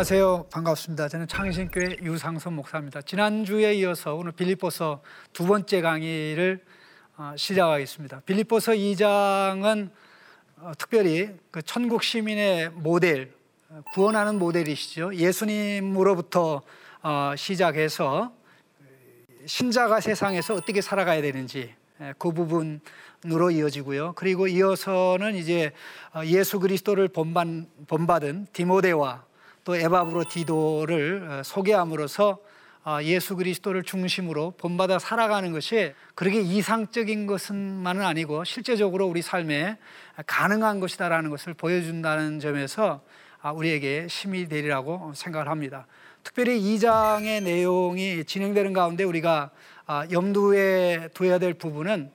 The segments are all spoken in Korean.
안녕하세요. 반갑습니다. 저는 창신교회 유상선 목사입니다. 지난주에 이어서 오늘 빌립보서 두 번째 강의를 어, 시작하겠습니다. 빌립보서 2장은 어, 특별히 그 천국 시민의 모델, 구원하는 모델이시죠. 예수님으로부터 어, 시작해서 신자가 세상에서 어떻게 살아가야 되는지 그 부분으로 이어지고요. 그리고 이어서는 이제 예수 그리스도를 본받, 본받은 디모데와 또 에바브로 디도를 소개함으로써 예수 그리스도를 중심으로 본받아 살아가는 것이 그렇게 이상적인 것은만은 아니고 실제적으로 우리 삶에 가능한 것이다라는 것을 보여준다는 점에서 우리에게 힘이 되리라고 생각을 합니다. 특별히 2장의 내용이 진행되는 가운데 우리가 염두에 둬야 될 부분은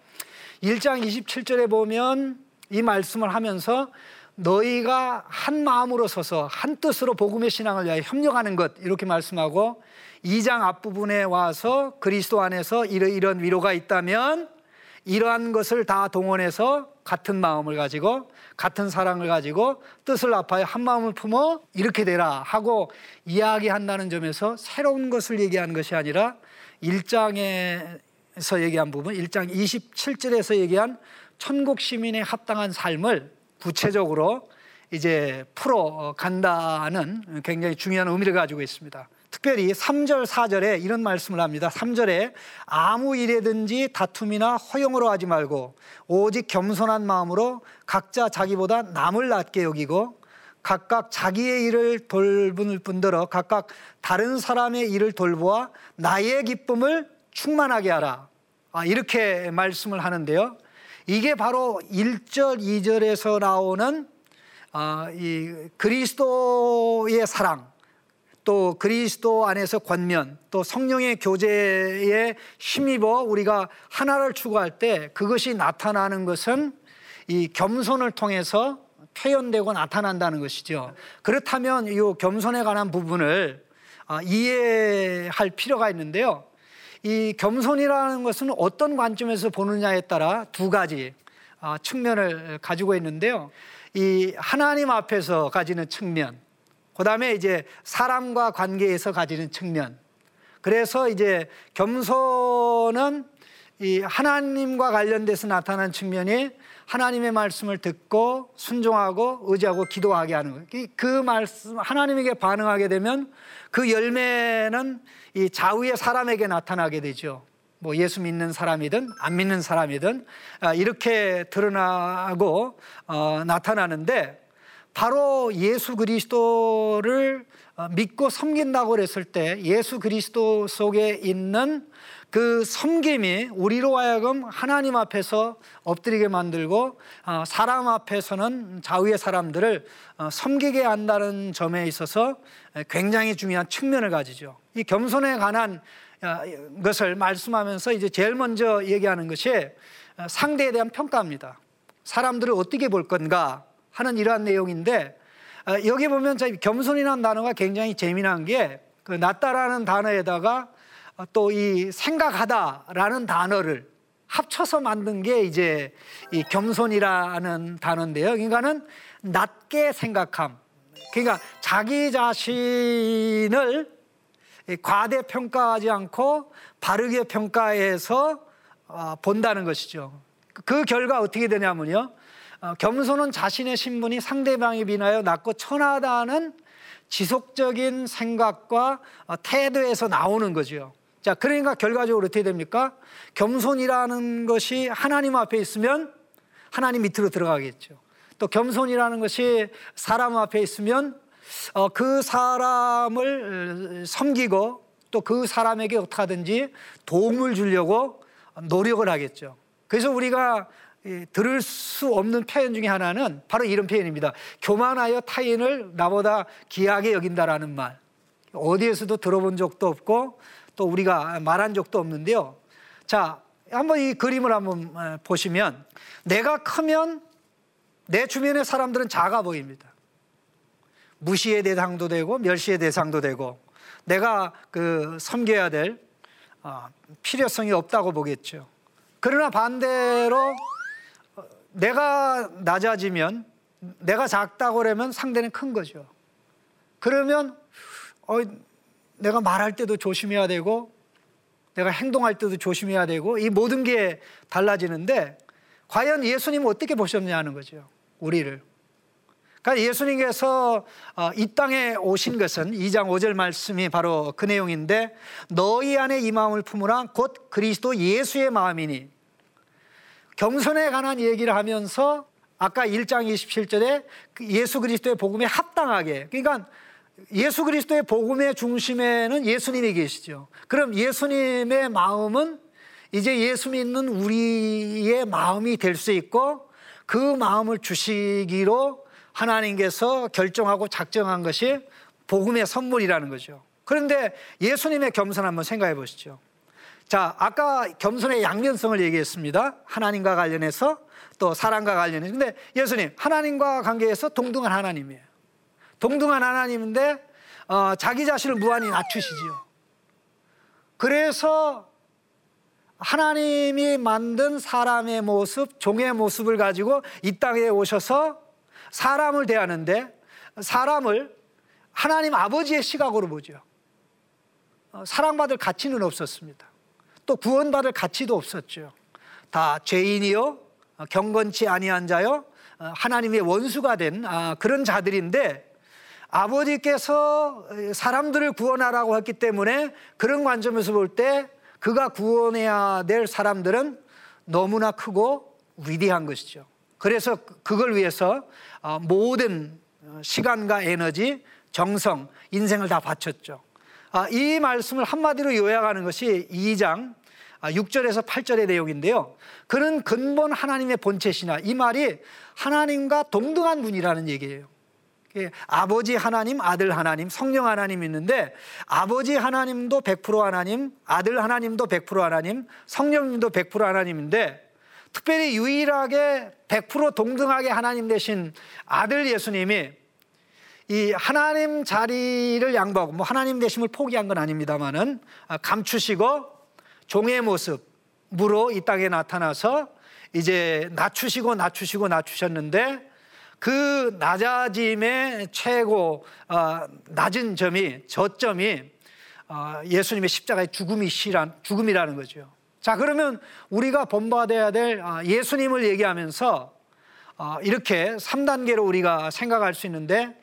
1장 27절에 보면 이 말씀을 하면서 너희가 한 마음으로 서서 한 뜻으로 복음의 신앙을 위하여 협력하는 것 이렇게 말씀하고 2장 앞부분에 와서 그리스도 안에서 이런 위로가 있다면 이러한 것을 다 동원해서 같은 마음을 가지고 같은 사랑을 가지고 뜻을 합하여 한 마음을 품어 이렇게 되라 하고 이야기한다는 점에서 새로운 것을 얘기하는 것이 아니라 1장에서 얘기한 부분 1장 27절에서 얘기한 천국 시민의 합당한 삶을 구체적으로 이제 풀어 간다는 굉장히 중요한 의미를 가지고 있습니다. 특별히 3절, 4절에 이런 말씀을 합니다. 3절에 아무 일에든지 다툼이나 허용으로 하지 말고 오직 겸손한 마음으로 각자 자기보다 남을 낮게 여기고 각각 자기의 일을 돌볼 뿐더러 각각 다른 사람의 일을 돌보아 나의 기쁨을 충만하게 하라. 아, 이렇게 말씀을 하는데요. 이게 바로 1절, 2절에서 나오는 아, 이 그리스도의 사랑, 또 그리스도 안에서 권면, 또 성령의 교제에 힘입어 우리가 하나를 추구할 때 그것이 나타나는 것은 이 겸손을 통해서 표현되고 나타난다는 것이죠. 그렇다면 이 겸손에 관한 부분을 아, 이해할 필요가 있는데요. 이 겸손이라는 것은 어떤 관점에서 보느냐에 따라 두 가지 아, 측면을 가지고 있는데요. 이 하나님 앞에서 가지는 측면, 그 다음에 이제 사람과 관계에서 가지는 측면. 그래서 이제 겸손은 이 하나님과 관련돼서 나타난 측면이 하나님의 말씀을 듣고 순종하고 의지하고 기도하게 하는 거예요. 그 말씀 하나님에게 반응하게 되면 그 열매는 이 좌우의 사람에게 나타나게 되죠. 뭐 예수 믿는 사람이든 안 믿는 사람이든 아, 이렇게 드러나고 어, 나타나는데 바로 예수 그리스도를 어, 믿고 섬긴다고 그랬을 때 예수 그리스도 속에 있는 그 섬김이 우리로 하여금 하나님 앞에서 엎드리게 만들고 어, 사람 앞에서는 좌우의 사람들을 어, 섬기게 한다는 점에 있어서 굉장히 중요한 측면을 가지죠. 이 겸손에 관한 것을 말씀하면서 이제 제일 먼저 얘기하는 것이 상대에 대한 평가입니다. 사람들을 어떻게 볼 건가 하는 이러한 내용인데 여기 보면 겸손이라는 단어가 굉장히 재미난 게 그 낫다라는 단어에다가 또 이 생각하다라는 단어를 합쳐서 만든 게 이제 이 겸손이라는 단어인데요. 그러니까는 낮게 생각함. 그러니까 자기 자신을 과대 평가하지 않고 바르게 평가해서 어, 본다는 것이죠. 그 결과 어떻게 되냐면요. 어, 겸손은 자신의 신분이 상대방에 비하여 낮고 천하다는 지속적인 생각과 어, 태도에서 나오는 거죠. 자, 그러니까 결과적으로 어떻게 됩니까? 겸손이라는 것이 하나님 앞에 있으면 하나님 밑으로 들어가겠죠. 또 겸손이라는 것이 사람 앞에 있으면 어, 그 사람을 섬기고 또 그 사람에게 어떻게 하든지 도움을 주려고 노력을 하겠죠. 그래서 우리가 들을 수 없는 표현 중에 하나는 바로 이런 표현입니다. 교만하여 타인을 나보다 귀하게 여긴다라는 말. 어디에서도 들어본 적도 없고 또 우리가 말한 적도 없는데요. 자, 한번 이 그림을 한번 보시면 내가 크면 내 주변의 사람들은 작아 보입니다. 무시의 대상도 되고 멸시의 대상도 되고 내가 그 섬겨야 될 어, 필요성이 없다고 보겠죠. 그러나 반대로 어, 내가 낮아지면 내가 작다고 그러면 상대는 큰 거죠. 그러면 어, 내가 말할 때도 조심해야 되고 내가 행동할 때도 조심해야 되고 이 모든 게 달라지는데 과연 예수님은 어떻게 보셨냐는 거죠. 우리를. 그러니까 예수님께서 어, 이 땅에 오신 것은 2장 5절 말씀이 바로 그 내용인데 너희 안에 이 마음을 품으라 곧 그리스도 예수의 마음이니 겸손에 관한 얘기를 하면서 아까 1장 27절에 그 예수 그리스도의 복음에 합당하게 그러니까 예수 그리스도의 복음의 중심에는 예수님이 계시죠. 그럼 예수님의 마음은 이제 예수 믿는 우리의 마음이 될 수 있고 그 마음을 주시기로 하나님께서 결정하고 작정한 것이 복음의 선물이라는 거죠. 그런데 예수님의 겸손 한번 생각해 보시죠. 자, 아까 겸손의 양면성을 얘기했습니다. 하나님과 관련해서 또 사랑과 관련해서. 근데 예수님, 하나님과 관계에서 동등한 하나님이에요. 동등한 하나님인데 어, 자기 자신을 무한히 낮추시지요. 그래서 하나님이 만든 사람의 모습, 종의 모습을 가지고 이 땅에 오셔서 사람을 대하는데 사람을 하나님 아버지의 시각으로 보죠. 어, 사랑받을 가치는 없었습니다. 또 구원받을 가치도 없었죠. 다 죄인이요, 경건치 아니한 자요, 어, 하나님의 원수가 된 아, 그런 자들인데 아버지께서 사람들을 구원하라고 했기 때문에 그런 관점에서 볼 때 그가 구원해야 될 사람들은 너무나 크고 위대한 것이죠. 그래서 그걸 위해서 어, 모든 시간과 에너지, 정성, 인생을 다 바쳤죠. 아, 이 말씀을 한마디로 요약하는 것이 2장 6절에서 아, 8절의 내용인데요. 그는 근본 하나님의 본체시나 이 말이 하나님과 동등한 분이라는 얘기예요. 아버지 하나님, 아들 하나님, 성령 하나님 있는데 아버지 하나님도 100% 하나님, 아들 하나님도 100% 하나님, 성령님도 100% 하나님인데 특별히 유일하게 100% 동등하게 하나님 되신 아들 예수님이 이 하나님 자리를 양보하고 뭐 하나님 되심을 포기한 건 아닙니다만은 감추시고 종의 모습으로 이 땅에 나타나서 이제 낮추시고 낮추시고 낮추셨는데 그 낮아짐의 최고 어, 낮은 점이 저점이 어, 예수님의 십자가의 죽음이 시란 죽음이라는 거죠. 자 그러면 우리가 본받아야 될 어, 예수님을 얘기하면서 어, 이렇게 3단계로 우리가 생각할 수 있는데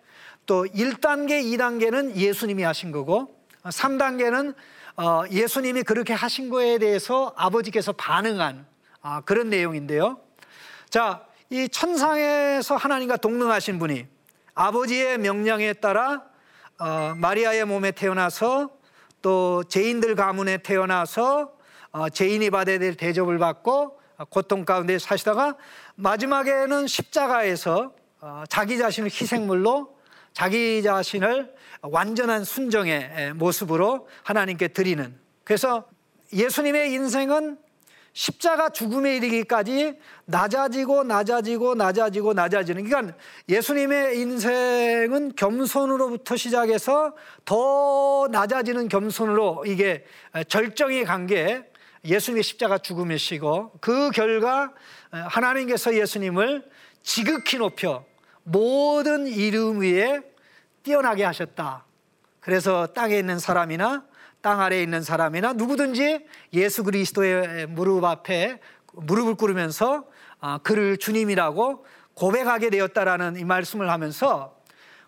또 1단계, 2단계는 예수님이 하신 거고 3단계는 어, 예수님이 그렇게 하신 거에 대해서 아버지께서 반응한 아, 그런 내용인데요. 자, 이 천상에서 하나님과 동등하신 분이 아버지의 명령에 따라 어, 마리아의 몸에 태어나서 또 죄인들 가문에 태어나서 어, 죄인이 받아야 될 대접을 받고 고통 가운데 사시다가 마지막에는 십자가에서 어, 자기 자신을 희생물로 자기 자신을 완전한 순정의 모습으로 하나님께 드리는. 그래서 예수님의 인생은 십자가 죽음에 이르기까지 낮아지고 낮아지고 낮아지고 낮아지는 그러니까 예수님의 인생은 겸손으로부터 시작해서 더 낮아지는 겸손으로 이게 간게 예수님의 십자가 죽음이시고 그 결과 하나님께서 예수님을 지극히 높여 모든 이름 위에 뛰어나게 하셨다. 그래서 땅에 있는 사람이나 땅 아래에 있는 사람이나 누구든지 예수 그리스도의 무릎 앞에 무릎을 꿇으면서 아, 그를 주님이라고 고백하게 되었다라는 이 말씀을 하면서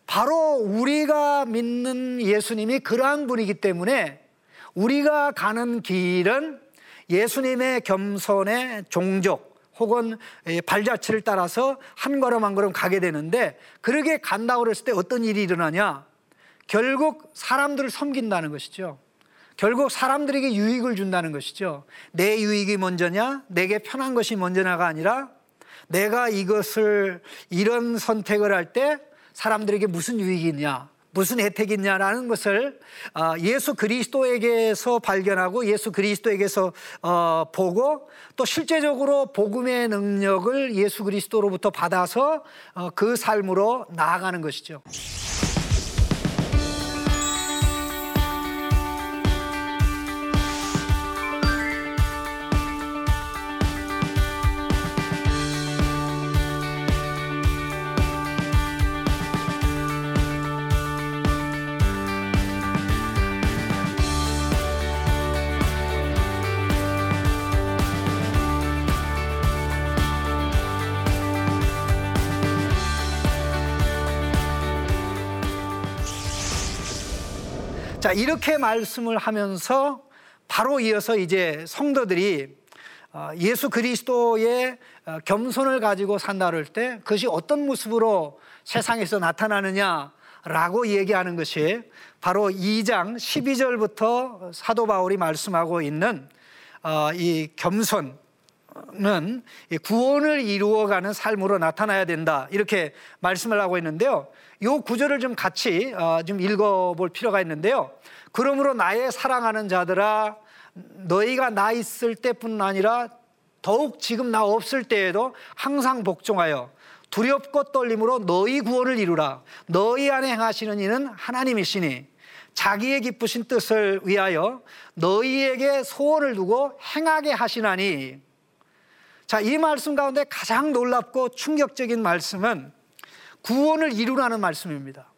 바로 우리가 믿는 예수님이 그러한 분이기 때문에 우리가 가는 길은 예수님의 겸손의 종족 혹은 발자취를 따라서 한 걸음 한 걸음 가게 되는데 그렇게 간다고 그랬을 때 어떤 일이 일어나냐? 결국 사람들을 섬긴다는 것이죠. 결국 사람들에게 유익을 준다는 것이죠. 내 유익이 먼저냐? 내게 편한 것이 먼저냐가 아니라 내가 이것을 이런 선택을 할 때 사람들에게 무슨 유익이 있냐? 무슨 혜택이 있냐라는 것을 아, 예수 그리스도에게서 발견하고 예수 그리스도에게서 어, 보고 또 실제적으로 복음의 능력을 예수 그리스도로부터 받아서 어, 그 삶으로 나아가는 것이죠. 이렇게 말씀을 하면서 바로 이어서 이제 성도들이 어, 예수 그리스도의 어, 겸손을 가지고 산다 그럴 때 그것이 어떤 모습으로 세상에서 나타나느냐라고 얘기하는 것이 바로 2장 12절부터 사도 바울이 말씀하고 있는 어, 이 겸손 는 구원을 이루어가는 삶으로 나타나야 된다 이렇게 말씀을 하고 있는데요. 이 구절을 좀 같이 좀 읽어볼 필요가 있는데요. 그러므로 나의 사랑하는 자들아 너희가 나 있을 때뿐 아니라 더욱 지금 나 없을 때에도 항상 복종하여 두렵고 떨림으로 너희 구원을 이루라. 너희 안에 행하시는 이는 하나님이시니 자기의 기쁘신 뜻을 위하여 너희에게 소원을 두고 행하게 하시나니. 자, 이 말씀 가운데 가장 놀랍고 충격적인 말씀은 구원을 이루라는 말씀입니다.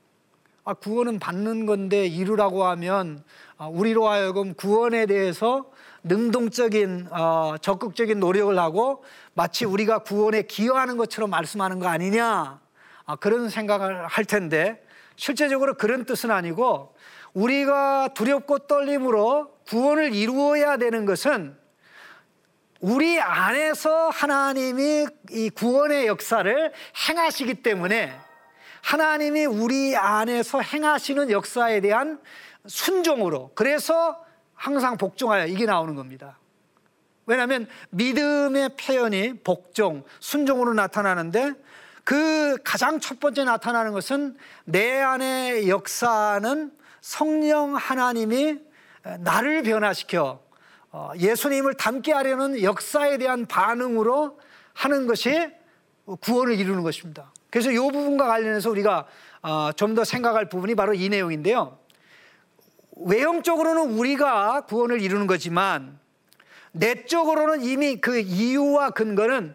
아, 구원은 받는 건데 이루라고 하면 아, 우리로 하여금 구원에 대해서 능동적인 어, 적극적인 노력을 하고 마치 우리가 구원에 기여하는 것처럼 말씀하는 거 아니냐 아, 그런 생각을 할 텐데 실제적으로 그런 뜻은 아니고 우리가 두렵고 떨림으로 구원을 이루어야 되는 것은 우리 안에서 하나님이 이 구원의 역사를 행하시기 때문에 하나님이 우리 안에서 행하시는 역사에 대한 순종으로 그래서 항상 복종하여 이게 나오는 겁니다. 왜냐하면 믿음의 표현이 복종, 순종으로 나타나는데 그 가장 첫 번째 나타나는 것은 내 안의 역사는 성령 하나님이 나를 변화시켜 어, 예수님을 닮게 하려는 역사에 대한 반응으로 하는 것이 구원을 이루는 것입니다. 그래서 이 부분과 관련해서 우리가 어, 좀더 생각할 부분이 바로 이 내용인데요. 외형적으로는 우리가 구원을 이루는 거지만 내적으로는 이미 그 이유와 근거는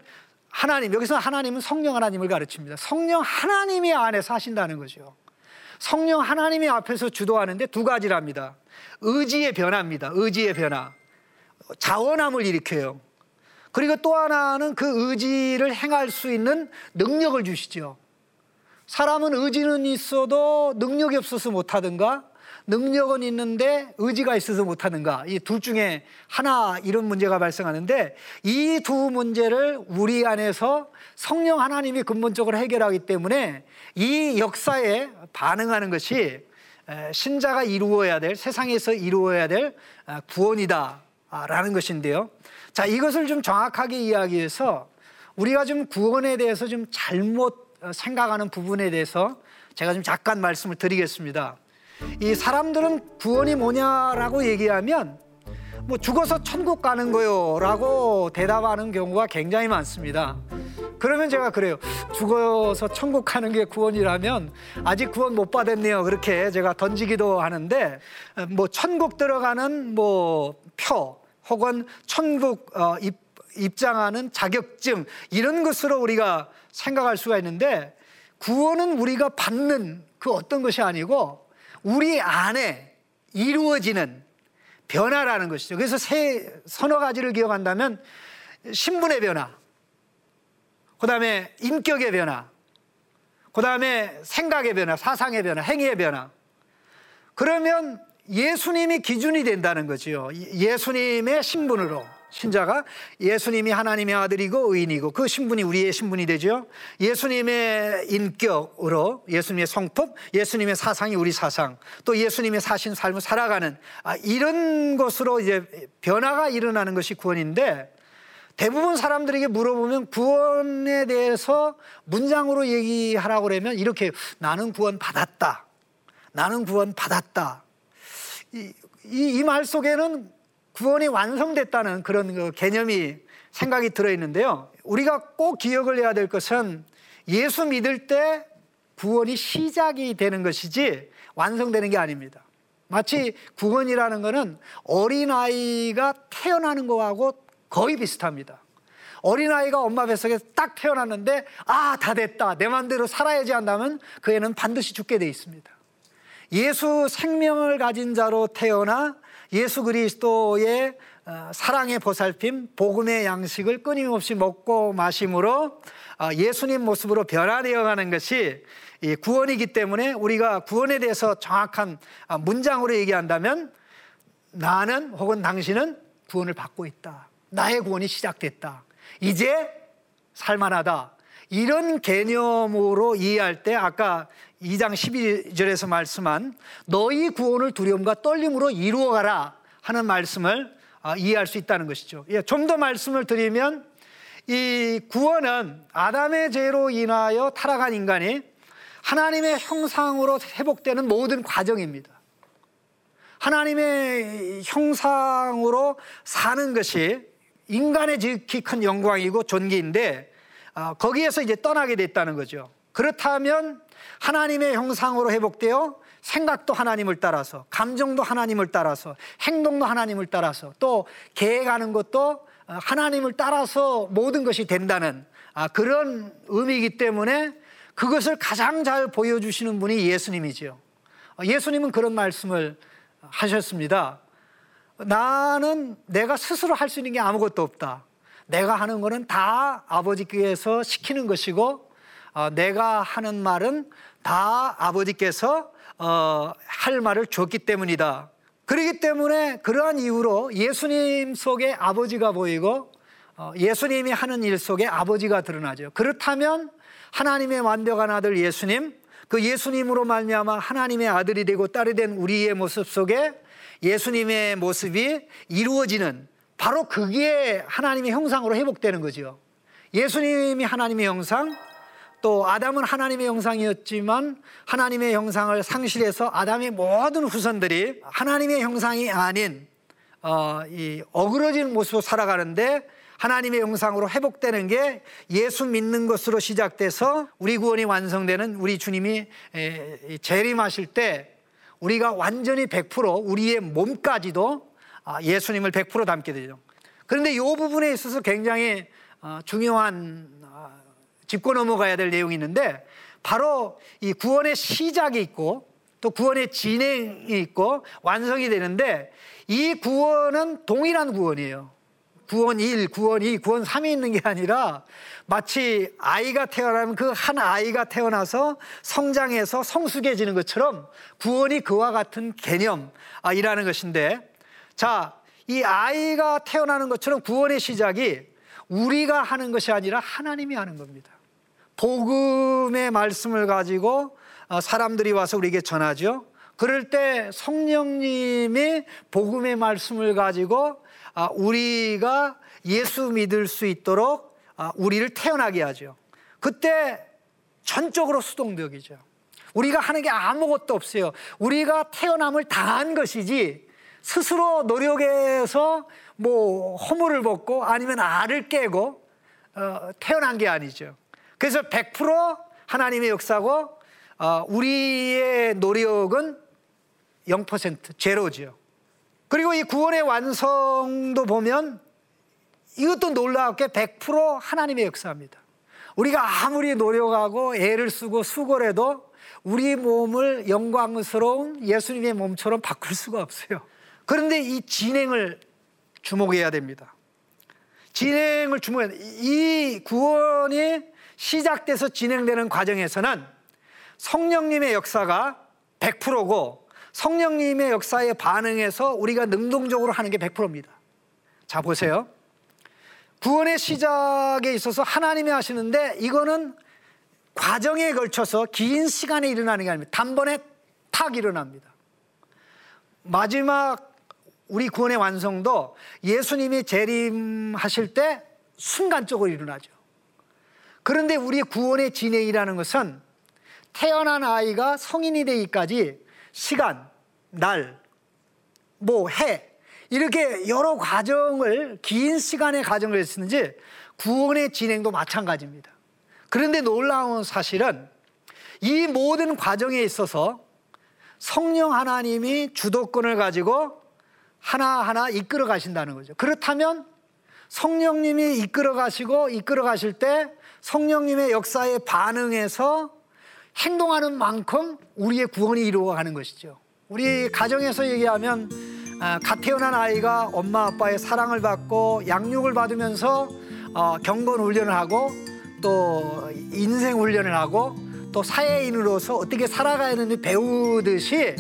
하나님, 여기서 하나님은 성령 하나님을 가르칩니다. 성령 하나님이 안에서 하신다는 거죠. 성령 하나님이 앞에서 주도하는데 두 가지랍니다. 의지의 변화입니다. 의지의 변화. 자원함을 일으켜요. 그리고 또 하나는 그 의지를 행할 수 있는 능력을 주시죠. 사람은 의지는 있어도 능력이 없어서 못하든가 능력은 있는데 의지가 있어서 못하는가 이 둘 중에 하나 이런 문제가 발생하는데 이 두 문제를 우리 안에서 성령 하나님이 근본적으로 해결하기 때문에 이 역사에 반응하는 것이 신자가 이루어야 될 세상에서 이루어야 될 아, 구원이다 라는 것인데요. 자, 이것을 좀 정확하게 이야기해서 우리가 좀 구원에 대해서 좀 잘못 어, 생각하는 부분에 대해서 제가 좀 잠깐 말씀을 드리겠습니다. 이 사람들은 구원이 뭐냐라고 얘기하면 뭐 죽어서 천국 가는 거요라고 대답하는 경우가 굉장히 많습니다. 그러면 제가 그래요. 죽어서 천국 가는 게 구원이라면 아직 구원 못 받았네요. 그렇게 제가 던지기도 하는데 뭐 천국 들어가는 뭐 표 혹은 천국 어, 입, 입장하는 자격증 이런 것으로 우리가 생각할 수가 있는데 구원은 우리가 받는 그 어떤 것이 아니고 우리 안에 이루어지는 변화라는 것이죠. 그래서 세 서너 가지를 기억한다면 신분의 변화, 그 다음에 인격의 변화, 그 다음에 생각의 변화, 사상의 변화, 행위의 변화. 그러면 예수님이 기준이 된다는 거지요. 예수님의 신분으로. 신자가 예수님이 하나님의 아들이고 의인이고 그 신분이 우리의 신분이 되죠. 예수님의 인격으로 예수님의 성품, 예수님의 사상이 우리 사상, 또 예수님의 사신 삶을 살아가는 아, 이런 것으로 이제 변화가 일어나는 것이 구원인데 대부분 사람들에게 물어보면 구원에 대해서 문장으로 얘기하라고 그러면 이렇게 나는 구원 받았다. 나는 구원 받았다. 이, 이, 속에는 구원이 완성됐다는 그런 그 개념이 생각이 들어있는데요. 우리가 꼭 기억을 해야 될 것은 예수 믿을 때 구원이 시작이 되는 것이지 완성되는 게 아닙니다. 마치 구원이라는 것은 어린아이가 태어나는 거하고 거의 비슷합니다. 어린아이가 엄마 뱃속에 딱 태어났는데 아, 다 됐다. 내 마음대로 살아야지 한다면 그 애는 반드시 죽게 돼 있습니다. 예수 생명을 가진 자로 태어나 예수 그리스도의 어, 사랑의 보살핌, 복음의 양식을 끊임없이 먹고 마심으로 아, 예수님 모습으로 변화되어 가는 것이 구원이기 때문에 우리가 구원에 대해서 정확한 아, 문장으로 얘기한다면 나는 혹은 당신은 구원을 받고 있다. 나의 구원이 시작됐다. 이제 살만하다. 이런 개념으로 이해할 때 아까 2장 12절에서 말씀한 너희 구원을 두려움과 떨림으로 이루어가라 하는 말씀을 아, 이해할 수 있다는 것이죠. 예, 좀 더 말씀을 드리면 이 구원은 아담의 죄로 인하여 타락한 인간이 하나님의 형상으로 회복되는 모든 과정입니다. 하나님의 형상으로 사는 것이 인간의 지극히 큰 영광이고 존귀인데 아, 거기에서 이제 떠나게 됐다는 거죠. 그렇다면 하나님의 형상으로 회복되어 생각도 하나님을 따라서 감정도 하나님을 따라서 행동도 하나님을 따라서 또 계획하는 것도 어, 하나님을 따라서 모든 것이 된다는 아, 그런 의미이기 때문에 그것을 가장 잘 보여주시는 분이 예수님이지요. 어, 예수님은 그런 말씀을 하셨습니다. 나는 내가 스스로 할 수 있는 게 아무것도 없다. 내가 하는 거는 다 아버지께서 시키는 것이고 어, 내가 하는 말은 다 아버지께서 어, 할 말을 줬기 때문이다. 그렇기 때문에 그러한 이유로 예수님 속에 아버지가 보이고 어, 예수님이 하는 일 속에 아버지가 드러나죠. 그렇다면 하나님의 완벽한 아들 예수님, 그 예수님으로 말미암아 하나님의 아들이 되고 딸이 된 우리의 모습 속에 예수님의 모습이 이루어지는 바로 그게 하나님의 형상으로 회복되는 거죠. 예수님이 하나님의 형상, 또 아담은 하나님의 형상이었지만 하나님의 형상을 상실해서 아담의 모든 후손들이 하나님의 형상이 아닌 어, 이 어그러진 모습으로 살아가는데 하나님의 형상으로 회복되는 게 예수 믿는 것으로 시작돼서 우리 구원이 완성되는 우리 주님이 재림하실 때 우리가 완전히 100% 우리의 몸까지도 아, 예수님을 100% 담게 되죠. 그런데 이 부분에 있어서 굉장히 어, 중요한 어, 짚고 넘어가야 될 내용이 있는데 바로 이 구원의 시작이 있고 또 구원의 진행이 있고 완성이 되는데 이 구원은 동일한 구원이에요. 구원 1, 구원 2, 구원 3이 있는 게 아니라 마치 아이가 태어나면 그 한 아이가 태어나서 성장해서 성숙해지는 것처럼 구원이 그와 같은 개념이라는 것인데 자, 이 아이가 태어나는 것처럼 구원의 시작이 우리가 하는 것이 아니라 하나님이 하는 겁니다. 복음의 말씀을 가지고 어, 사람들이 와서 우리에게 전하죠. 그럴 때 성령님이 복음의 말씀을 가지고 아, 우리가 예수 믿을 수 있도록 아, 우리를 태어나게 하죠. 그때 전적으로 수동적이죠. 우리가 하는 게 아무것도 없어요. 우리가 태어남을 당한 것이지 스스로 노력해서 뭐 허물을 벗고 아니면 알을 깨고 어, 태어난 게 아니죠. 그래서 100% 하나님의 역사고 어, 우리의 노력은 0% 제로죠. 그리고 이 구원의 완성도 보면 이것도 놀랍게 100% 하나님의 역사입니다. 우리가 아무리 노력하고 애를 쓰고 수고를 해도 우리 몸을 영광스러운 예수님의 몸처럼 바꿀 수가 없어요. 그런데 이 진행을 주목해야 됩니다. 진행을 주목해야 돼. 이 구원이 시작돼서 진행되는 과정에서는 성령님의 역사가 100%고 성령님의 역사에 반응해서 우리가 능동적으로 하는 게 100%입니다. 자, 보세요. 구원의 시작에 있어서 하나님이 하시는데 이거는 과정에 걸쳐서 긴 시간에 일어나는 게 아닙니다. 단번에 탁 일어납니다. 마지막 우리 구원의 완성도 예수님이 재림하실 때 순간적으로 일어나죠. 그런데 우리 구원의 진행이라는 것은 태어난 아이가 성인이 되기까지 시간, 날, 뭐 해, 이렇게 여러 과정을 긴 시간의 과정을 했는지 구원의 진행도 마찬가지입니다. 그런데 놀라운 사실은 이 모든 과정에 있어서 성령 하나님이 주도권을 가지고 하나하나 이끌어 가신다는 거죠. 그렇다면 성령님이 이끌어 가시고 이끌어 가실 때 성령님의 역사에 반응해서 행동하는 만큼 우리의 구원이 이루어가는 것이죠. 우리 가정에서 얘기하면 아, 갓 태어난 아이가 엄마 아빠의 사랑을 받고 양육을 받으면서 어, 경건 훈련을 하고 또 인생 훈련을 하고 또 사회인으로서 어떻게 살아가야 하는지 배우듯이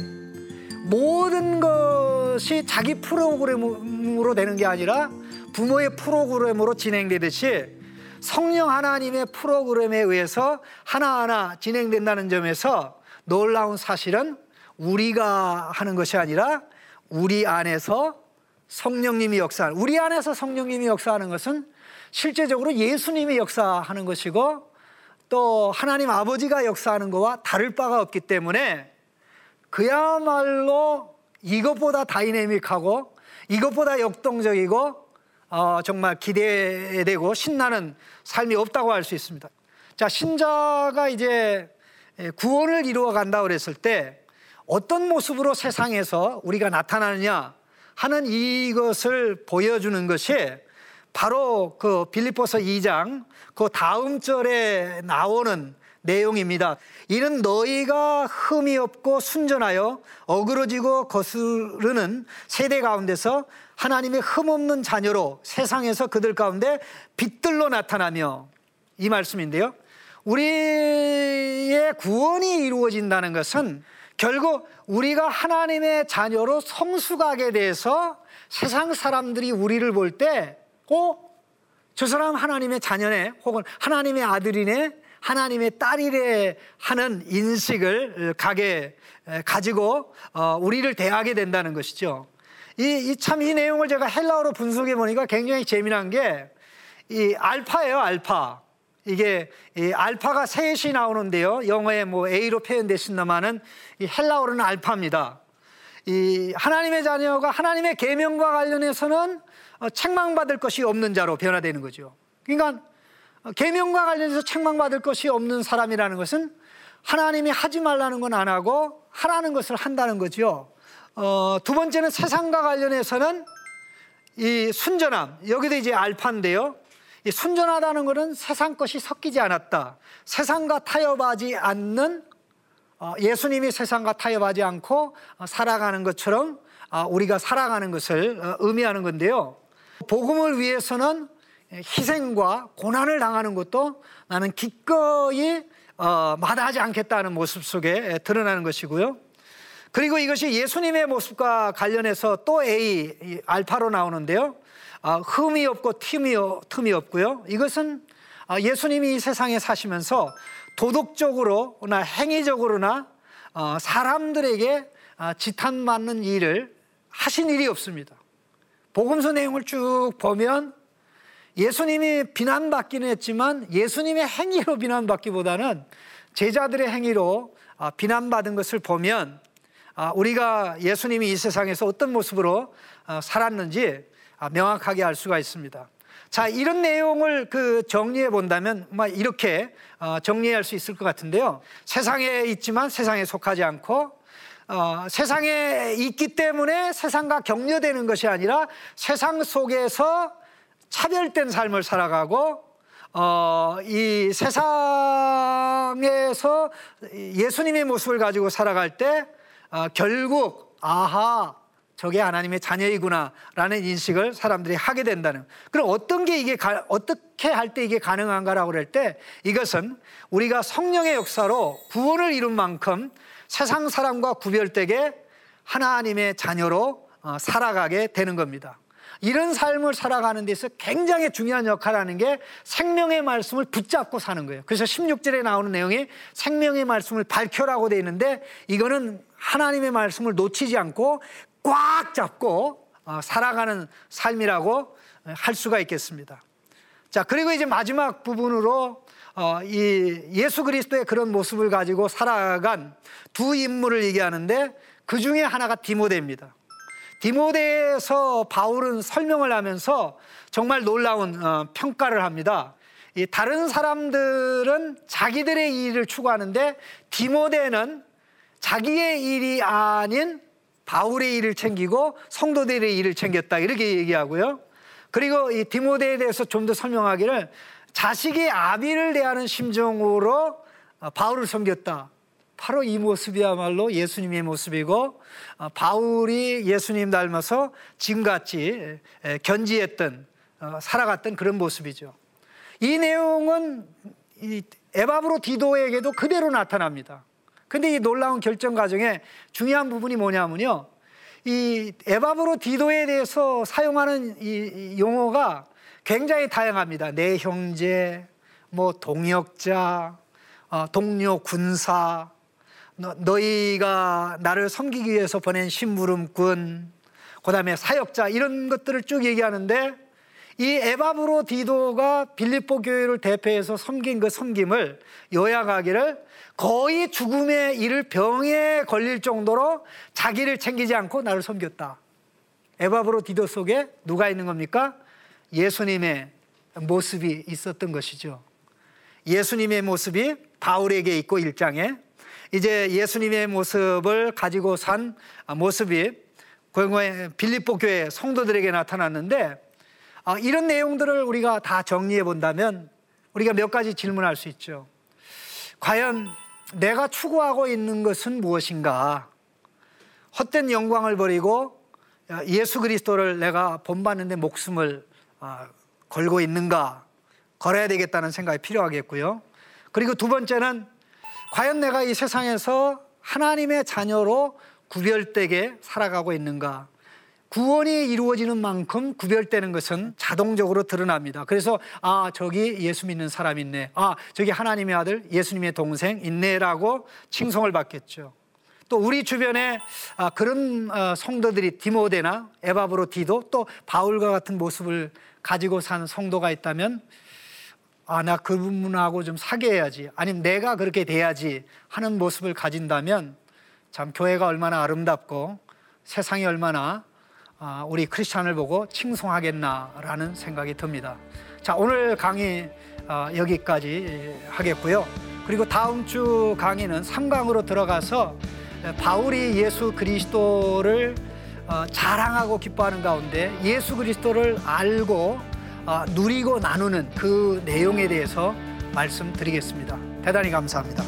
모든 것이 자기 프로그램으로 되는 게 아니라 부모의 프로그램으로 진행되듯이 성령 하나님의 프로그램에 의해서 하나하나 진행된다는 점에서 놀라운 사실은 우리가 하는 것이 아니라 우리 안에서 성령님이 역사하는 우리 안에서 성령님이 역사하는 것은 실제적으로 예수님이 역사하는 것이고 또 하나님 아버지가 역사하는 것과 다를 바가 없기 때문에 그야말로 이것보다 다이내믹하고 이것보다 역동적이고 어, 정말 기대되고 신나는 삶이 없다고 할 수 있습니다. 자, 신자가 이제 구원을 이루어 간다 그랬을 때 어떤 모습으로 세상에서 우리가 나타나느냐 하는 이것을 보여주는 것이 바로 그 빌립보서 2장 그 다음 절에 나오는 내용입니다. 이는 너희가 흠이 없고 순전하여 어그러지고 거스르는 세대 가운데서 하나님의 흠 없는 자녀로 세상에서 그들 가운데 빛들로 나타나며 이 말씀인데요. 우리의 구원이 이루어진다는 것은 결국 우리가 하나님의 자녀로 성숙하게 돼서 세상 사람들이 우리를 볼 때 어? 저 사람 하나님의 자녀네 혹은 하나님의 아들이네 하나님의 딸이래 하는 인식을 가게 가지고 어, 우리를 대하게 된다는 것이죠. 이참이 내용을 제가 헬라어로 분석해 보니까 굉장히 재미난 게 이 알파예요, 알파. 이게 이 알파가 셋이 나오는데요. 영어에 뭐 A로 표현되신다마는 이 헬라어로는 알파입니다. 이 하나님의 자녀가 하나님의 계명과 관련해서는 어, 책망받을 것이 없는 자로 변화되는 거죠. 그러니까 어, 계명과 관련해서 책망받을 것이 없는 사람이라는 것은 하나님이 하지 말라는 건 안 하고 하라는 것을 한다는 거죠. 어, 두 번째는 세상과 관련해서는 이 순전함 여기도 이제 알파인데요. 이 순전하다는 것은 세상 것이 섞이지 않았다. 세상과 타협하지 않는 어, 예수님이 세상과 타협하지 않고 살아가는 것처럼 우리가 살아가는 것을 의미하는 건데요. 복음을 위해서는 희생과 고난을 당하는 것도 나는 기꺼이 어, 마다하지 않겠다는 모습 속에 드러나는 것이고요. 그리고 이것이 예수님의 모습과 관련해서 또 A, 알파로 나오는데요. 어, 흠이 없고 틈이, 틈이 없고요. 이것은 어, 예수님이 이 세상에 사시면서 도덕적으로나 행위적으로나 어, 사람들에게 어, 지탄받는 일을 하신 일이 없습니다. 복음서 내용을 쭉 보면 예수님이 비난받기는 했지만 예수님의 행위로 비난받기보다는 제자들의 행위로 아, 비난받은 것을 보면 아, 우리가 예수님이 이 세상에서 어떤 모습으로 아, 살았는지 명확하게 알 수가 있습니다. 자, 이런 내용을 그 정리해 본다면 이렇게 어, 정리할 수 있을 것 같은데요. 세상에 있지만 세상에 속하지 않고 어, 세상에 있기 때문에 세상과 격려되는 것이 아니라 세상 속에서 차별된 삶을 살아가고 어, 이 세상에서 예수님의 모습을 가지고 살아갈 때 어, 결국 아하 저게 하나님의 자녀이구나라는 인식을 사람들이 하게 된다는. 그럼 어떤 게 이게 가, 어떻게 할 때 이게 가능한가라고 그럴 때 이것은 우리가 성령의 역사로 구원을 이룬 만큼 세상 사람과 구별되게 하나님의 자녀로 어, 살아가게 되는 겁니다. 이런 삶을 살아가는 데서 굉장히 중요한 역할을 하는 게 생명의 말씀을 붙잡고 사는 거예요. 그래서 16절에 나오는 내용이 생명의 말씀을 밝혀라고 되어 있는데 이거는 하나님의 말씀을 놓치지 않고 꽉 잡고 어, 살아가는 삶이라고 할 수가 있겠습니다. 자, 그리고 이제 마지막 부분으로 어, 이 예수 그리스도의 그런 모습을 가지고 살아간 두 인물을 얘기하는데 그 중에 하나가 디모데입니다. 디모데에서 바울은 설명을 하면서 정말 놀라운 어, 평가를 합니다. 이 다른 사람들은 자기들의 일을 추구하는데 디모데는 자기의 일이 아닌 바울의 일을 챙기고 성도들의 일을 챙겼다 이렇게 얘기하고요. 그리고 이 디모데에 대해서 좀 더 설명하기를 자식이 아비를 대하는 심정으로 어, 바울을 섬겼다. 바로 이 모습이야말로 예수님의 모습이고 어, 바울이 예수님 닮아서 지금같이 견지했던 어, 살아갔던 그런 모습이죠. 이 내용은 이 에바브로 디도에게도 그대로 나타납니다. 근데 이 놀라운 결정 과정에 중요한 부분이 뭐냐면요. 이 에바브로 디도에 대해서 사용하는 이 용어가 굉장히 다양합니다. 내 형제, 뭐 동역자, 어, 동료 군사, 너, 희가 나를 섬기기 위해서 보낸 심부름꾼, 그 다음에 사역자 이런 것들을 쭉 얘기하는데 이 에바브로 디도가 빌립보 교회를 대표해서 섬긴 그 섬김을 요약하기를 거의 죽음에 이를 병에 걸릴 정도로 자기를 챙기지 않고 나를 섬겼다. 에바브로 디도 속에 누가 있는 겁니까? 예수님의 모습이 있었던 것이죠. 예수님의 모습이 바울에게 있고 일장에 이제 예수님의 모습을 가지고 산 모습이 빌립보 교회 성도들에게 나타났는데 아, 이런 내용들을 우리가 다 정리해 본다면 우리가 몇 가지 질문할 수 있죠. 과연 내가 추구하고 있는 것은 무엇인가? 헛된 영광을 버리고 예수 그리스도를 내가 본받는데 목숨을 아, 걸고 있는가? 걸어야 되겠다는 생각이 필요하겠고요. 그리고 두 번째는 과연 내가 이 세상에서 하나님의 자녀로 구별되게 살아가고 있는가? 구원이 이루어지는 만큼 구별되는 것은 자동적으로 드러납니다. 그래서 아 저기 예수 믿는 사람 있네. 아 저기 하나님의 아들 예수님의 동생 있네라고 칭송을 받겠죠. 또 우리 주변에 아, 그런 어, 성도들이 디모데나 에바브로디도 또 바울과 같은 모습을 가지고 산 성도가 있다면 아 나 그분하고 좀 사귀어야지 아니면 내가 그렇게 돼야지 하는 모습을 가진다면 참 교회가 얼마나 아름답고 세상이 얼마나 아, 우리 크리스찬을 보고 칭송하겠나라는 생각이 듭니다. 자, 오늘 강의 아, 여기까지 하겠고요. 그리고 다음 주 강의는 3강으로 들어가서 바울이 예수 그리스도를 어, 자랑하고 기뻐하는 가운데 예수 그리스도를 알고 어, 누리고 나누는 그 내용에 대해서 말씀드리겠습니다. 대단히 감사합니다.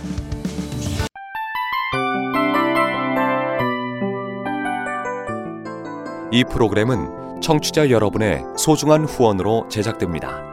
이 프로그램은 청취자 여러분의 소중한 후원으로 제작됩니다.